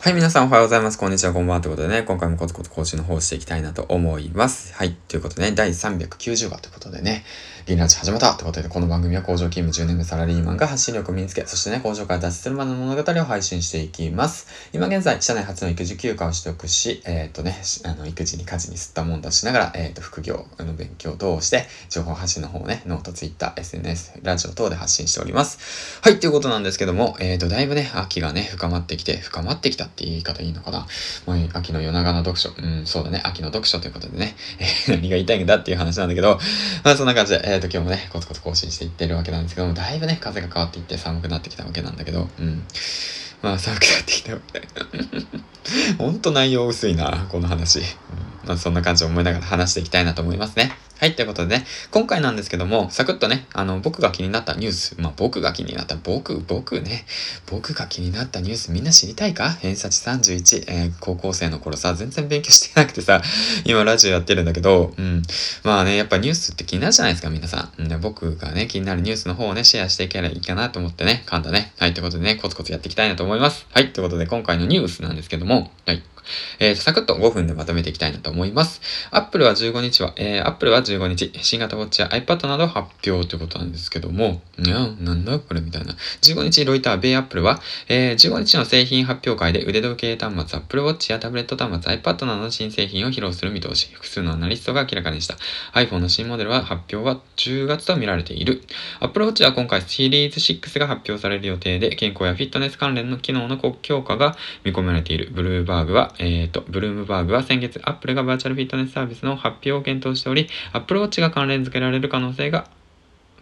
はい、皆さんおはようございます。こんにちは、こんばんは。ということでね、今回もコツコツ更新の方をしていきたいなと思います。はい、ということでね、第390話ということでね、リンラジ始まったということで、この番組は工場勤務10年目サラリーマンが発信力を身につけ、そしてね、工場から脱出するまでの物語を配信していきます。今現在、社内初の育児休暇を取得し、えっ、ー、とね、あの、育児に家事に吸ったもんだしながら、えっ、ー、と、副業の勉強等をして、情報発信の方をね、ノート、ツイッター、SNS、ラジオ等で発信しております。はい、ということなんですけども、えっ、ー、と、だいぶね、秋がね、深まってきて、深まってきたって言い方いいのかな。まあ、秋の夜長の読書。うん、そうだね。秋の読書ということでね。え何が言いたいんだっていう話なんだけど、まあそんな感じで、えっ、ー、と今日もね、コツコツ更新していってるわけなんですけども、だいぶね、風が変わっていって寒くなってきたわけなんだけど、うん。まあ寒くなってきたわけ。ほんと内容薄いな、この話。うん、まあそんな感じを思いながら話していきたいなと思いますね。はい、ということでね、今回なんですけども、サクッとね、あの、僕が気になったニュース、まあ、僕が気になった、僕、僕ね、僕が気になったニュースみんな知りたいか？偏差値31、えー、高校生の頃さ、全然勉強してなくてさ、今ラジオやってるんだけど、うん。まあね、やっぱニュースって気になるじゃないですか、皆さん。うん、僕がね、気になるニュースの方をね、シェアしていけばいいかなと思ってね、噛んだね。はい、ということでね、コツコツやっていきたいなと思います。はい、ということで今回のニュースなんですけども、はい。えー、サクッと5分でまとめていきたいなと思います。Apple は15日は、えー、Apple は15日、新型ウォッチや iPad など発表ということなんですけども、いや、なんだこれみたいな。15日、ロイター、米 Apple は、えー、15日の製品発表会で腕時計端末、Apple Watch やタブレット端末、iPad などの新製品を披露する見通し、複数のアナリストが明らかにした。iPhone の新モデルは発表は10月と見られている。Apple Watch は今回シリーズ6が発表される予定で、健康やフィットネス関連の機能の強化が見込まれている。ブルーバーグは、えっ、ー、と、ブルームバーグは先月、アップルがバーチャルフィットネスサービスの発表を検討しており、アップルウォッチが関連付けられる可能性が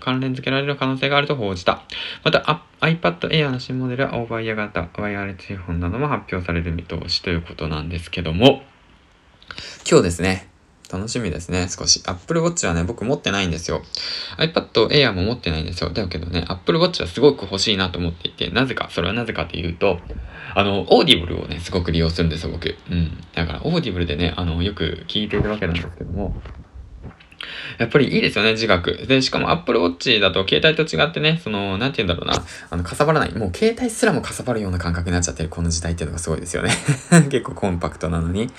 関連付けられる可能性があると報じた。また、iPad Air の新モデルはオーバーイヤー型ワイヤレスイヤホンなども発表される見通しということなんですけども、今日ですね、楽しみですね、少し。Apple Watch はね、僕持ってないんですよ。iPad Air も持ってないんですよ。だけどね、Apple Watch はすごく欲しいなと思っていて、なぜか、それはなぜかというと、あの、 Audible をね、すごく利用するんですよ、僕。うん。だから、 Audible でね、あの、よく聞いているわけなんですけども、やっぱりいいですよね、自学。で、しかも Apple Watch だと携帯と違ってね、その、なんて言うんだろうな、あの、かさばらない。もう携帯すらもかさばるような感覚になっちゃってるこの時代っていうのがすごいですよね。結構コンパクトなのに。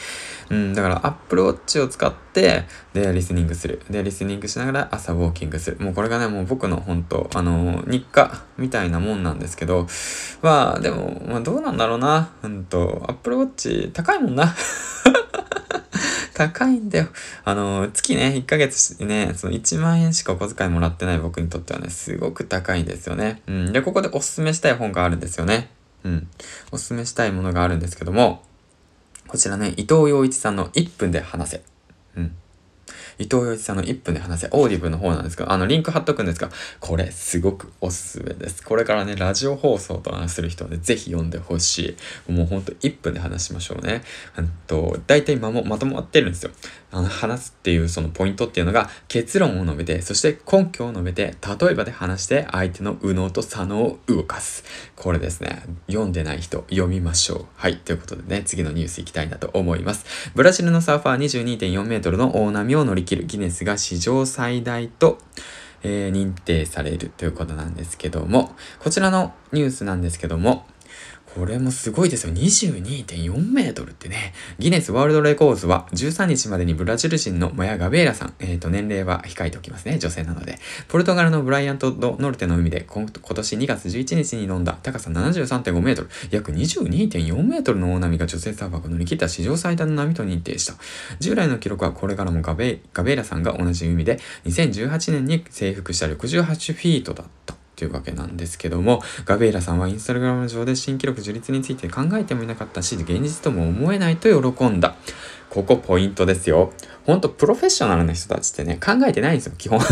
うん、だから Apple Watch を使って、で、リスニングする。で、リスニングしながら朝ウォーキングする。もうこれがね、もう僕の本当あの、日課みたいなもんなんですけど、まあ、でも、まあどうなんだろうな。うんと、Apple Watch 高いもんな。高いんだよ。あの、月ね、1ヶ月ね、その1万円しかお小遣いもらってない僕にとってはね、すごく高いんですよね。うん。で、ここでおすすめしたい本があるんですよね。うん。おすすめしたいものがあるんですけども、こちらね、伊藤洋一さんの1分で話せ。うん。伊藤洋一さんの1分で話せ、オーディブの方なんですけど、あの、リンク貼っとくんですが、これ、すごくおすすめです。これからね、ラジオ放送と話する人はね、ぜひ読んでほしい。もうほんと1分で話しましょうね。うんと、大体まも、まとまってるんですよ。あの、話すっていうそのポイントっていうのが、結論を述べて、そして根拠を述べて、例えばで話して、相手の右脳と左脳を動かす。これですね。読んでない人、読みましょう。はい。ということでね、次のニュースいきたいなと思います。ブラジルのサーファー22.4メートルの大波を乗りきるギネスが史上最大と、えー、認定されるということなんですけども、こちらのニュースなんですけども、これもすごいですよ。22.4メートルってね。ギネスワールドレコーズは13日までにブラジル人のマヤ・ガベーラさん、えっ、ー、と、年齢は控えておきますね。女性なので。ポルトガルのブライアント・ド・ノルテの海で今年2月11日に飲んだ高さ73.5メートル、約22.4メートルの大波が女性サーファーが乗り切った史上最大の波と認定した。従来の記録はこれからもガベガベーラさんが同じ海で2018年に征服した68フィートだった。というわけなんですけども、ガベーラさんはインスタグラム上で新記録樹立について考えてもいなかったし、現実とも思えないと喜んだ。ここポイントですよ。ほんと、プロフェッショナルな人たちってね、考えてないんですよ、基本。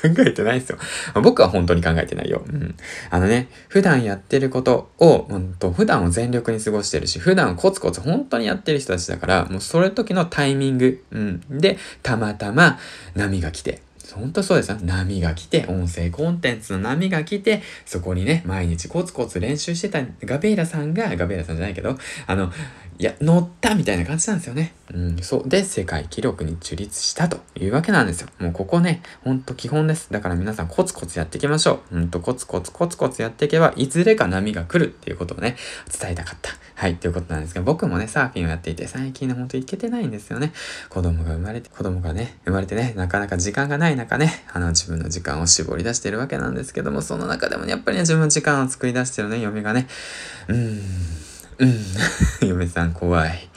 考えてないですよ。僕は本当に考えてないよ。うん。あのね、普段やってることを、うんと、普段を全力に過ごしてるし、普段コツコツ本当にやってる人たちだから、もうそれ時のタイミング、うん。で、たまたま波が来て、本当そうですよ。波が来て、音声コンテンツの波が来て、そこにね、毎日コツコツ練習してたガベイラさんが、ガベイラさんじゃないけど、あの、いや、乗ったみたいな感じなんですよね。うん、そう。で、世界記録に樹立したというわけなんですよ。もうここね、ほんと基本です。だから皆さんコツコツやっていきましょう。うんと、コツコツコツコツやっていけば、いずれか波が来るっていうことをね、伝えたかった。はい、ということなんですけど、僕もね、サーフィンをやっていて、最近ね、ほんと行けてないんですよね。子供が生まれて、子供がね、生まれてね、なかなか時間がない中ね、あの、自分の時間を絞り出してるわけなんですけども、その中でもね、やっぱりね、自分の時間を作り出してるね、嫁がね、うーん、うん。嫁さん怖い。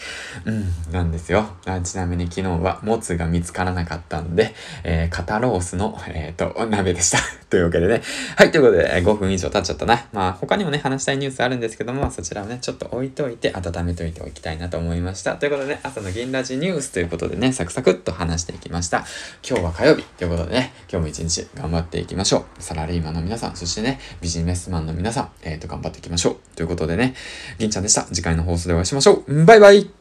うん。なんですよ。あちなみに昨日は、もつが見つからなかったんで、えー、肩ロースの、えっ、ー、と、鍋でした。というわけでね。はい、ということで、5分以上経っちゃったな。まあ、他にもね、話したいニュースあるんですけども、そちらをね、ちょっと置いといて、温めといておきたいなと思いました。ということでね、朝の銀ラジニュースということでね、サクサクっと話していきました。今日は火曜日ということでね、今日も一日頑張っていきましょう。サラリーマンの皆さん、そしてね、ビジネスマンの皆さん、えっ、ー、と、頑張っていきましょう。ということでね、銀ちゃんでした。次回の放送でお会いしましょう。バイバイ